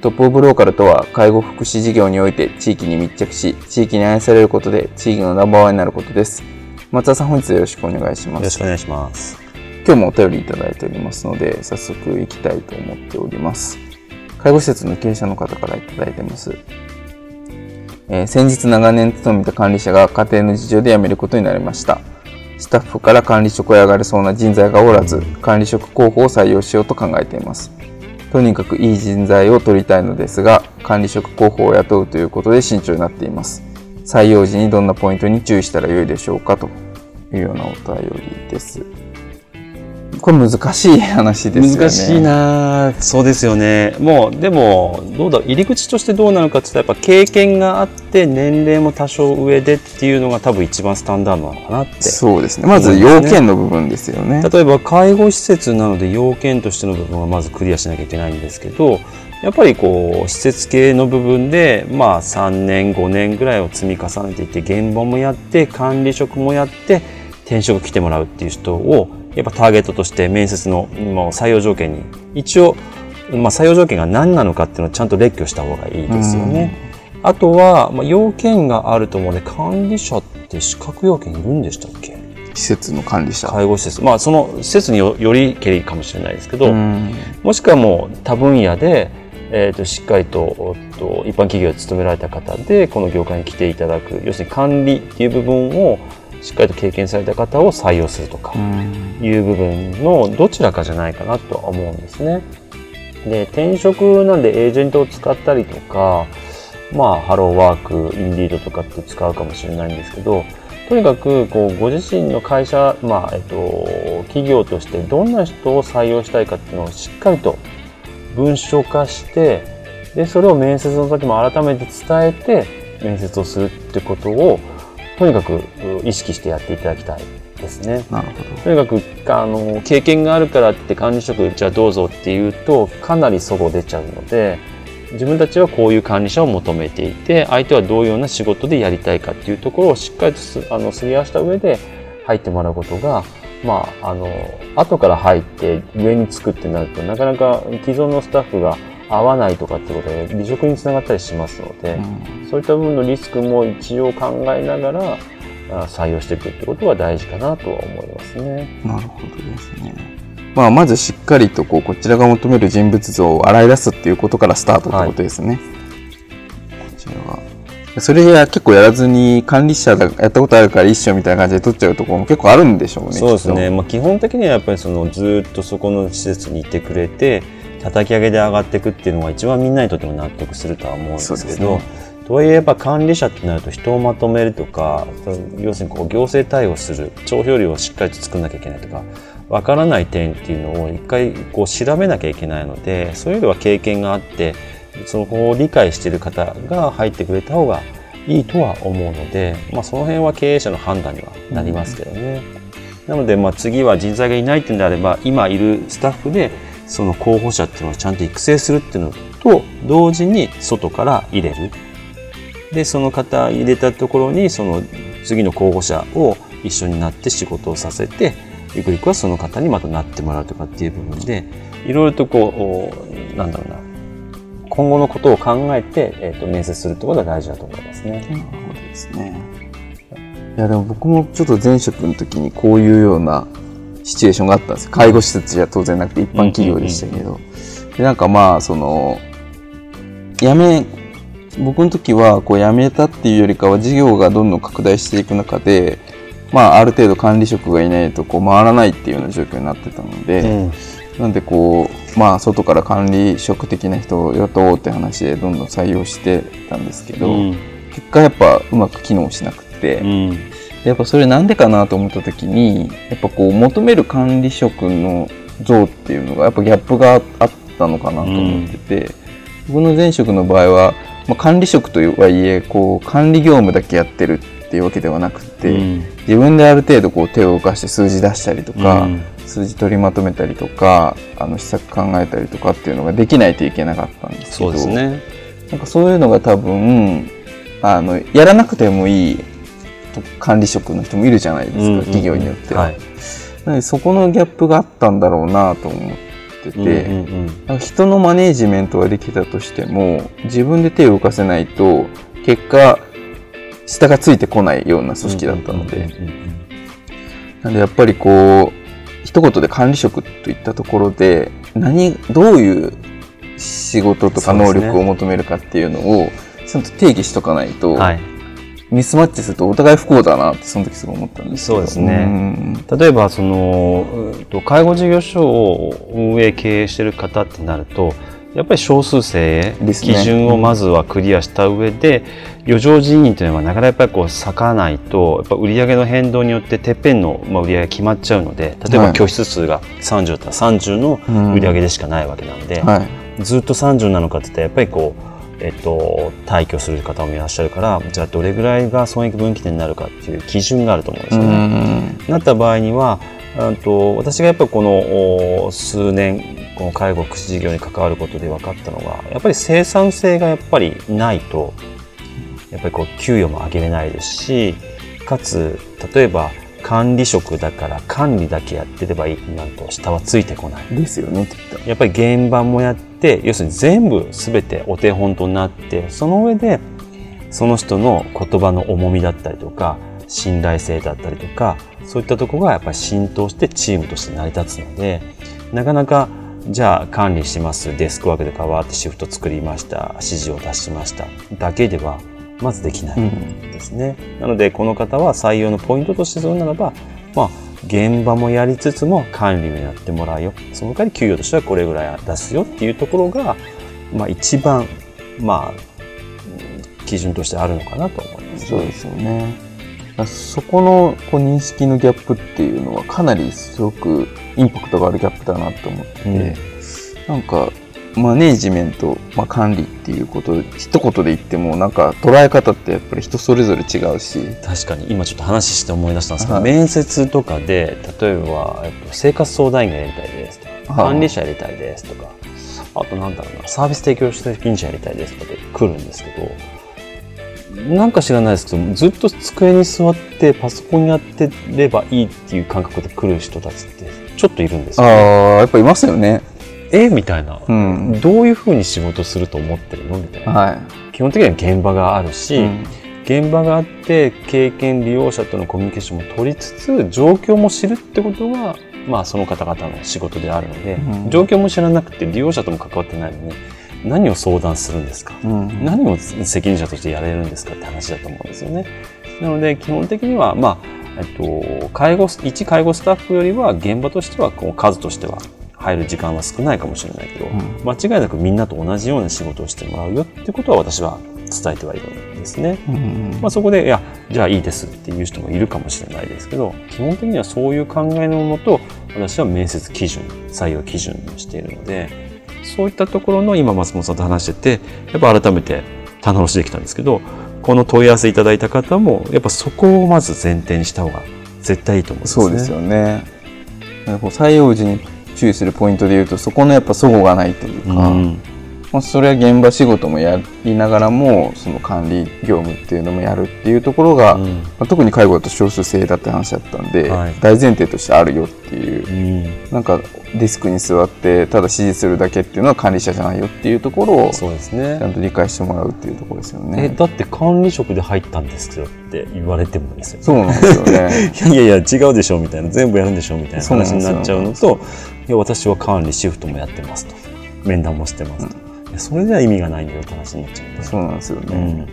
トップオブローカルとは、介護福祉事業において地域に密着し、地域に愛されることで地域のナンバーワンになることです。松田さん、本日よろしくお願いします。よろしくお願いします。今日もお便りいただいておりますので、早速行きたいと思っております。介護施設の経営者の方からいただいてます。えー、先日長年勤めた管理者が家庭の事情で辞めることになりました。スタッフから管理職へ上がれそうな人材がおらず、管理職候補を採用しようと考えています。とにかくいい人材を取りたいのですが、管理職候補を雇うということで慎重になっています。採用時にどんなポイントに注意したらよいでしょうかというようなお便りです。これ難しい話ですよね。難しいなそうですよね。もう、でも、どうだ入り口としてどうなのかって言ったら、やっぱ経験があって、年齢も多少上でっていうのが多分一番スタンダードなのかなって、そうですね。まず要件の部分ですよね。例えば、介護施設なので要件としての部分はまずクリアしなきゃいけないんですけど、やっぱりこう、施設系の部分で、まあ3年、5年ぐらいを積み重ねていって、現場もやって、管理職もやって、転職来てもらうっていう人をやっぱターゲットとして面接のもう採用条件に。一応、まあ、採用条件が何なのかっていうのをちゃんと列挙した方がいいですよね。あとは、まあ、要件があると思うので管理者って資格要件いるんでしたっけ？施設の管理者。介護施設。まあその施設によりけりかもしれないですけどもしくはもう多分野で、えーと、しっかりとと一般企業に勤められた方でこの業界に来ていただく。要するに管理っていう部分をしっかりと経験された方を採用するとかいう部分のどちらかじゃないかなとは思うんですね。で転職なんでエージェントを使ったりとかまあハローワークインディードとかって使うかもしれないんですけどとにかくこうご自身の会社、まあえっと、企業としてどんな人を採用したいかっていうのをしっかりと文書化してでそれを面接の時も改めて伝えて面接をするってことをとにかく意識してやっていただきたいですね。なるほど。とにかくあの経験があるからって管理職じゃあどうぞっていうとかなりそご出ちゃうので自分たちはこういう管理者を求めていて相手はどういうような仕事でやりたいかっていうところをしっかりとすあのすり合わせた上で入ってもらうことがまああの後から入って上につくってなるとなかなか既存のスタッフが合わないとかってことで離職につながったりしますので、うん、そういった部分のリスクも一応考えながら採用していくってことは大事かなとは思いますね。なるほどですね。まあ、まずしっかりとこうこちらが求める人物像を洗い出すっていうことからスタートってことですね。はい、こちらはそれや結構やらずに管理者がやったことあるから一緒みたいな感じで取っちゃうところも結構あるんでしょうね。そうですね。まあ、基本的にはやっぱりそのずっとそこの施設にいてくれて叩き上げで上がっていくっていうのが一番みんなにとっても納得するとは思うんですけど、ね、とはいえやっぱ管理者ってなると人をまとめるとか要するにこう行政対応する帳票量をしっかりと作んなきゃいけないとかわからない点っていうのを一回こう調べなきゃいけないのでそういう意味では経験があってそこを理解している方が入ってくれた方がいいとは思うので、まあ、その辺は経営者の判断にはなりますけどね。うん、なのでまあ次は人材がいないっていうんであれば今いるスタッフでその候補者っていうのをちゃんと育成するっていうのと同時に外から入れる。で、その方入れたところにその次の候補者を一緒になって仕事をさせて、ゆくゆくはその方にまたなってもらうとかっていう部分で、いろいろとこう、なんだろうな、今後のことを考えて、え、ー、と、面接するってことが大事だと思いますね。なるほどですね。いや、でも僕もちょっと前職の時にこういうようなシチュエーションがあったんです介護施設じゃ当然なくて一般企業でしたけど、でなんかまあその辞め僕の時はこう辞めたっていうよりかは事業がどんどん拡大していく中で、まあ、ある程度管理職がいないとこう回らないっていうような状況になってたので、うん。なんでこう、まあ、外から管理職的な人を雇おうって話でどんどん採用してたんですけど、うん。結果やっぱうまく機能しなくて、うん。でやっぱそれなんでかなと思った時にやっぱこう求める管理職の像っていうのがやっぱギャップがあったのかなと思ってて、僕の前職の場合は、まあ、管理職とはいえこう管理業務だけやってるっていうわけではなくて、うん。自分である程度こう手を動かして数字出したりとか、うん。数字取りまとめたりとかあの施策考えたりとかっていうのができないといけなかったんですけどそうね。なんかそういうのが多分あのやらなくてもいいと管理職の人もいるじゃないですか、うんうんうん。企業によっては。はい。なのでそこのギャップがあったんだろうなと思ってて、うんうん人のマネージメントはできたとしても自分で手を動かせないと結果下がついてこないような組織だったので、なんでやっぱりこう一言で管理職といったところで何どういう仕事とか能力を求めるかっていうのをちゃんと定義しとかないと、はい、ミスマッチするとお互い不幸だなってその時すごい思ったんですそうですね。ん。例えばその介護事業所を運営経営している方ってなるとやっぱり少数精鋭、ね。基準をまずはクリアした上で、余剰人員というのはなかなかやっぱりこう割かないとやっぱ売上の変動によっててっぺんのまあ売上が決まっちゃうので例えはい。ば教室数が30だったら30のうん売上でしかないわけなので、はい。ずっと30なのかって言ったらやっぱりこう、えっと、退去する方もいらっしゃるからじゃあどれぐらいが損益分岐点になるかっていう基準があると思うんですよね。なった場合にはうんと私がやっぱりこのお数年この介護福祉事業に関わることで分かったのがやっぱり生産性がやっぱりないとやっぱりこう給与も上げれないですしかつ例えば管理職だから管理だけやってればいいなんと下はついてこない。ですよねきっと。やっぱり現場もやって要するに全部全てお手本となってその上でその人の言葉の重みだったりとか信頼性だったりとかそういったところがやっぱり浸透してチームとして成り立つのでなかなかじゃあ管理しますデスクワークで変わってシフト作りました指示を出しましただけではまずできない。うんですね。なのでこの方は採用のポイントとしてするならば、まあ、現場もやりつつも管理もやってもらうよその代わり給与としてはこれぐらい出すよっていうところが、まあ、一番、まあ、うん基準としてあるのかなと思います。そうですよね。そこのこう認識のギャップっていうのはかなりすごくインパクトがあるギャップだなと思ってて、なんかマネージメント、まあ、管理っていうこと一言で言ってもなんか捉え方ってやっぱり人それぞれ違うし、確かに今ちょっと話して思い出したんですけど、はい面接とかで例えば、えっと、生活相談員がやりたいですとかはい管理者やりたいですとかあとなんだろうなサービス提供責任者やりたいですとかで来るんですけどなんか知らないですけどずっと机に座ってパソコンやってればいいっていう感覚で来る人たちってちょっといるんですあよ、ね。あやっぱいますよね。えみたいな、うん。どういうふうに仕事すると思ってるの？みたいな。は基本的には現場があるい。し、うん現場があって経験利用者とのコミュニケーションも取りつつ状況も知るってことが、まあ、その方々の仕事であるので、うん状況も知らなくて利用者とも関わってないのに何を相談するんですか、うん何を責任者としてやれるんですかって話だと思うんですよね。なので基本的には、まあえっと、介護一介護スタッフよりは現場としてはこう数としては入る時間は少ないかもしれないけど、ん間違いなくみんなと同じような仕事をしてもらうよってことは私は伝えてはいるんですね。うんまあ、そこで、いや、じゃあいいですっていう人もいるかもしれないですけど、基本的にはそういう考えのもと、私は面接基準、採用基準にしているので、そういったところの今松本さんと話してて、やっぱ改めて棚卸しできたんですけど、この問い合わせいただいた方も、やっぱそこをまず前提にした方が絶対いいと思うんですね。そうですよね。採用時に注意するポイントで言うとそこのやっぱ齟齬がないというか、うん。まあ、それは現場仕事もやりながらもその管理業務っていうのもやるっていうところが、うんまあ、特に介護だと少数精鋭だって話だったんで、はい大前提としてあるよっていううんなんかデスクに座ってただ指示するだけっていうのは管理者じゃないよっていうところをちそうですゃね。んと理解してもらうっていうところですよえ、ね。だって管理職で入ったんですよって言われてもですよ。そうなんですよね。いやいや違うでしょみたいな全部やるんでしょみたいな話になっちゃうのといや私は管理シフトもやってますと面談もしてますと、それでは意味がないんだよって話になっちゃうんでそうなんですようね。ん。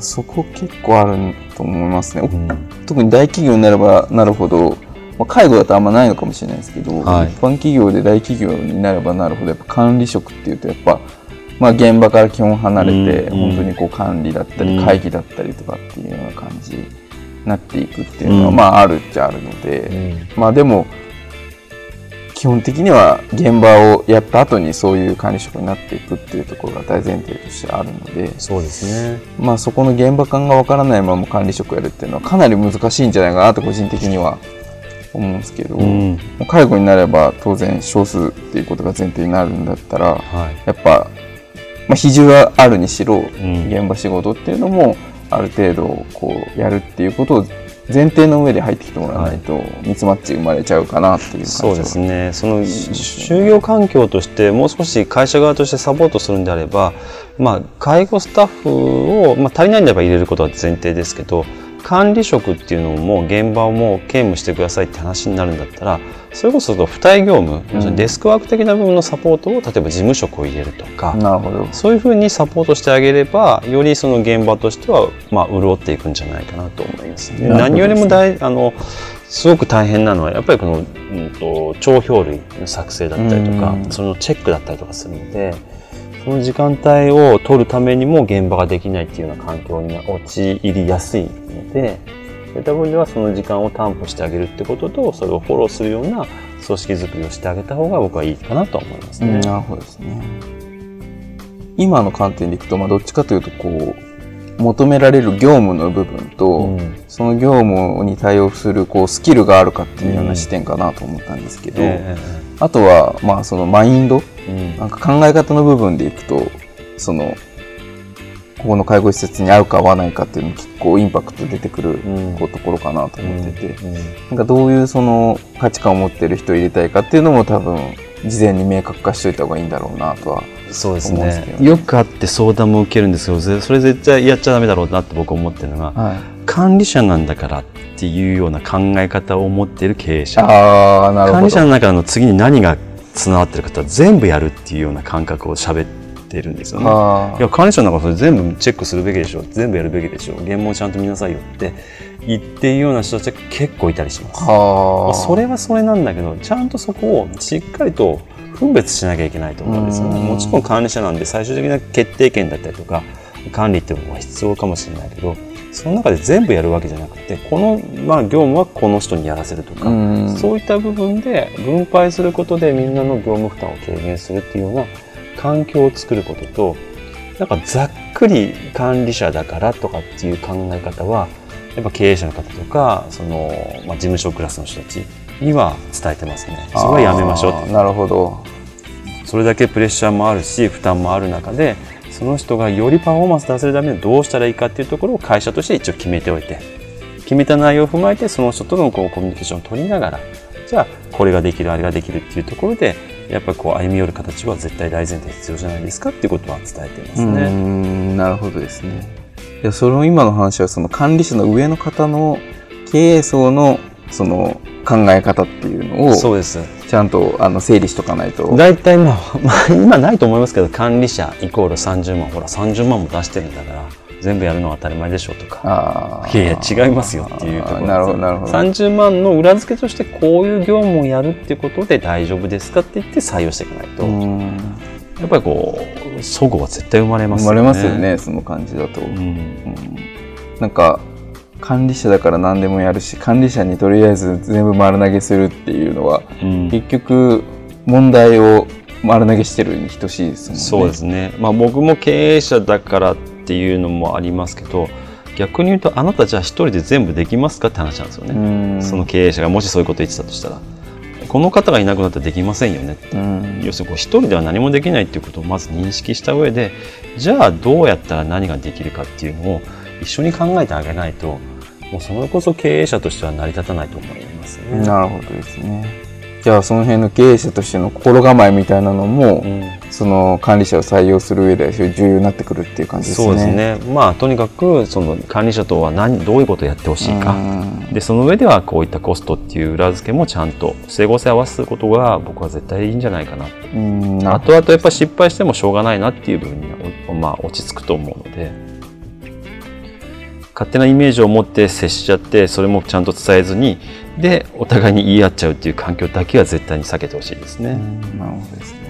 そこ結構あると思いますね。うん。特に大企業になればなるほど、まあ、介護だとあんまないのかもしれないですけど、はい。一般企業で大企業になればなるほどやっぱ管理職っていうとやっぱ、まあ、現場から基本離れて、うん。本当にこう管理だったりうん。会議だったりとかっていうような感じになっていくっていうのは、うん。まああるっちゃあるので、うん。まあでも基本的には現場をやった後にそういう管理職になっていくっていうところが大前提としてあるので、そうですね。まあそこの現場感がわからないまま管理職やるっていうのはかなり難しいんじゃないかなと個人的には思うんですけど、うん。介護になれば当然少数っていうことが前提になるんだったらはい。やっぱ、まあ、比重はあるにしろうん。現場仕事っていうのもある程度こうやるっていうことを前提の上で入ってきてもらわないとミスマッチ生まれちゃうかなっていう感じは。そうですね。その就業環境としてもう少し会社側としてサポートするんであれば、まあ介護スタッフをまあ足りないんであれば入れることは前提ですけど、管理職っていうのも現場をもう兼務してくださいって話になるんだったら、それこそ付帯業務、要するにデスクワーク的な部分のサポートを例えば事務職を入れるとか、なるほど。そういうふうにサポートしてあげれば、よりその現場としては、まあ、潤っていくんじゃないかなと思います。でなるほど。何よりも大あのすごく大変なのは、やっぱりこの、うん、と帳票類の作成だったりとかう、ん。そのチェックだったりとかするので、その時間帯を取るためにも現場ができないっていうような環境に陥りやすいので、そういった部分ではその時間を担保してあげるってことと、それをフォローするような組織づくりをしてあげた方が僕はいいかなと思いますね。なるほどですね。今の観点でいくと、まあ、どっちかというとこう求められる業務の部分と、うんその業務に対応するこうスキルがあるかっていうような視点かなと思ったんですけど、えあとはまあそのマインドなんか考え方の部分でいくとそのここの介護施設に合うか合わないかっていうのも結構インパクト出てくるうん。こうところかなと思ってて、うん。なんかどういうその価値観を持ってる人を入れたいかっていうのも多分事前に明確化しといた方がいいんだろうなとはそうです思うんですけどね。ねよくあって相談も受けるんですけどぜそれ絶対やっちゃダメだろうなって僕思ってるのがはい、管理者なんだからっていうような考え方を持っている経営者。管理者の中の次に何がつながってるかって全部やるっていうような感覚を喋ってるんですよね。あいや管理者なんかそれ全部チェックするべきでしょ全部やるべきでしょ現場をちゃんと見なさいよって言っているような人たちが結構いたりします。あはあそれはそれなんだけどちゃんとそこをしっかりと分別しなきゃいけないと思うんですよね。うんもちろん管理者なんで最終的な決定権だったりとか管理っていうのは必要かもしれないけどその中で全部やるわけじゃなくてこの、まあ、業務はこの人にやらせるとか、うんそういった部分で分配することでみんなの業務負担を軽減するっていうような環境を作ることとなんかざっくり管理者だからとかっていう考え方はやっぱ経営者の方とかその、まあ、事務所クラスの人たちには伝えてますね。それはやめましょうなるほど。それだけプレッシャーもあるし負担もある中でその人がよりパフォーマンス出せるためにどうしたらいいかっていうところを会社として一応決めておいて決めた内容を踏まえてその人とのこうコミュニケーションを取りながらじゃあこれができるあれができるっていうところでやっぱりこう歩み寄る形は絶対大前提必要じゃないですかっていうことは伝えていますね。んなるほどですね。いやその今の話はその管理者の上の方の経営層のその考え方っていうのをそうですちゃんとあの整理しとかないと。大体まあ、まあ、今ないと思いますけど管理者イコール30万ほら30万も出してるんだから全部やるのは当たり前でしょうとかいやいや違いますよっていうところなるほどなるほど。30万の裏付けとしてこういう業務をやるっていうことで大丈夫ですかって言って採用していかないと、うやんっぱりこう齟齬は絶対生まれますよね。生まれますよねその感じだと。うん。うんなんか管理者だから何でもやるし管理者にとりあえず全部丸投げするっていうのはうん結局問題を丸投げしてるに等しいですもんね。そうですね。まあ僕も経営者だからっていうのもありますけど、逆に言うとあなたじゃあ一人で全部できますかって話なんですよね。うんその経営者がもしそういうこと言ってたとしたら、この方がいなくなったらできませんよねうん要するに一人では何もできないっていうことをまず認識した上でじゃあどうやったら何ができるかっていうのを一緒に考えてあげないともうそれこそ経営者としては成り立たないと思いますね。なるほどですね。じゃあその辺の経営者としての心構えみたいなのも、うん。その管理者を採用する上で重要になってくるっていう感じですね。そうですね。まあとにかくその管理者とは何どういうことをやってほしいか、うん。でその上ではこういったコストっていう裏付けもちゃんと整合性合わせることが僕は絶対いいんじゃないかな。うん。なるほ後々やっぱ失敗してもしょうがないなっていう部分にまあ、落ち着くと思うので勝手なイメージを持って接しちゃってそれもちゃんと伝えずにでお互いに言い合っちゃうっていう環境だけは絶対に避けてほしいですね。どなるほどですね。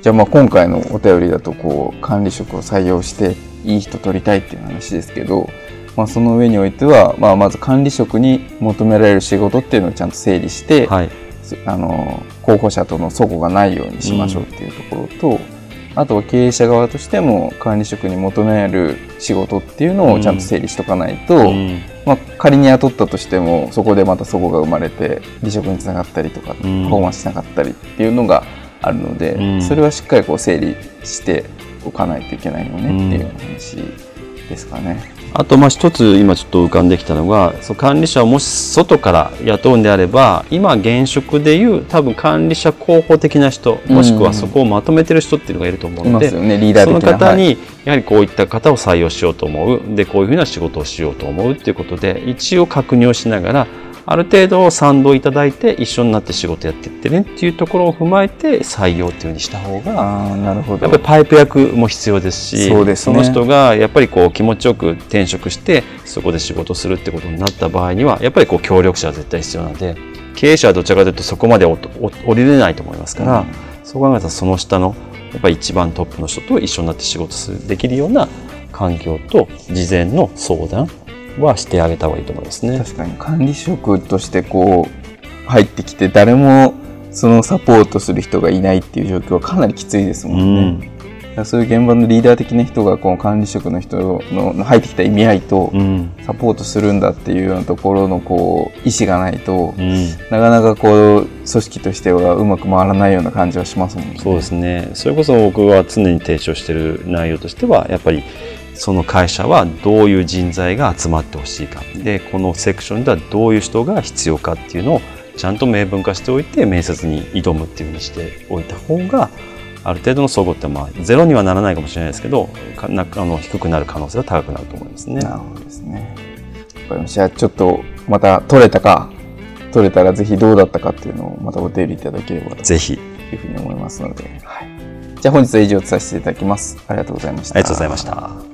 じゃあまあ今回のお便りだとこう管理職を採用していい人取りたいっていう話ですけど、まあ、その上においては、まあ、まず管理職に求められる仕事っていうのをちゃんと整理して、はい、すあの候補者との齟齬がないようにしましょうっていうところと、あとは経営者側としても管理職に求める仕事っていうのをちゃんと整理しとかないと、うん。まあ、仮に雇ったとしてもそこでまた齟齬が生まれて離職につながったりとか、パフォーマンスしなかったりっていうのがあるので、うん。それはしっかりこう整理しておかないといけないよねっていう話ですかね。あとまあ一つ今ちょっと浮かんできたのがその管理者をもし外から雇うんであれば今現職でいう多分管理者候補的な人もしくはそこをまとめてる人っていうのがいると思ういので、その方にやはりこういった方を採用しようと思う。でこういうふうな仕事をしようと思うっていうことで一応確認をしながらある程度賛同いただいて一緒になって仕事やってってねっていうところを踏まえて採用っていうふうにした方がああなるほど。やっぱりパイプ役も必要ですしそうですねの人がやっぱりこう気持ちよく転職してそこで仕事するってことになった場合にはやっぱりこう協力者は絶対必要なので経営者はどちらかというとそこまでおお降りれないと思いますから、うんそう考えたらその下のやっぱり一番トップの人と一緒になって仕事するできるような環境と事前の相談はしてあげた方がいいと思いますね。確かに管理職としてこう入ってきて誰もそのサポートする人がいないっていう状況はかなりきついですもんね。だからそういう現場のリーダー的な人がこの管理職の人の入ってきた意味合いとうんサポートするんだっていうようなところのこう意思がないとうんなかなかこう組織としてはうまく回らないような感じはしますもんね。そうですねそれこそ僕は常に提唱している内容としてはやっぱりその会社はどういう人材が集まってほしいかでこのセクションではどういう人が必要かっていうのをちゃんと明文化しておいて面接に挑むっていうふうにしておいた方がある程度の総合ってまあゼロにはならないかもしれないですけどかなあの低くなる可能性が高くなると思いますね。なるほどですね。わかりました。じゃあちょっとまた取れたか取れたらぜひどうだったかっていうのをまたお手入れいただければとぜひいうふうに思いますので、はい、じゃあ本日は以上とさせていただきます。ありがとうございました。ありがとうございました。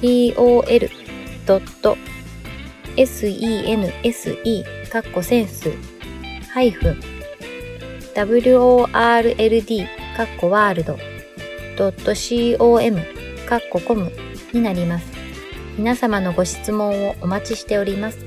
tol.sense かっこセンスハイフン world かっこワールド .com かっこコムになります。皆様のご質問をお待ちしております。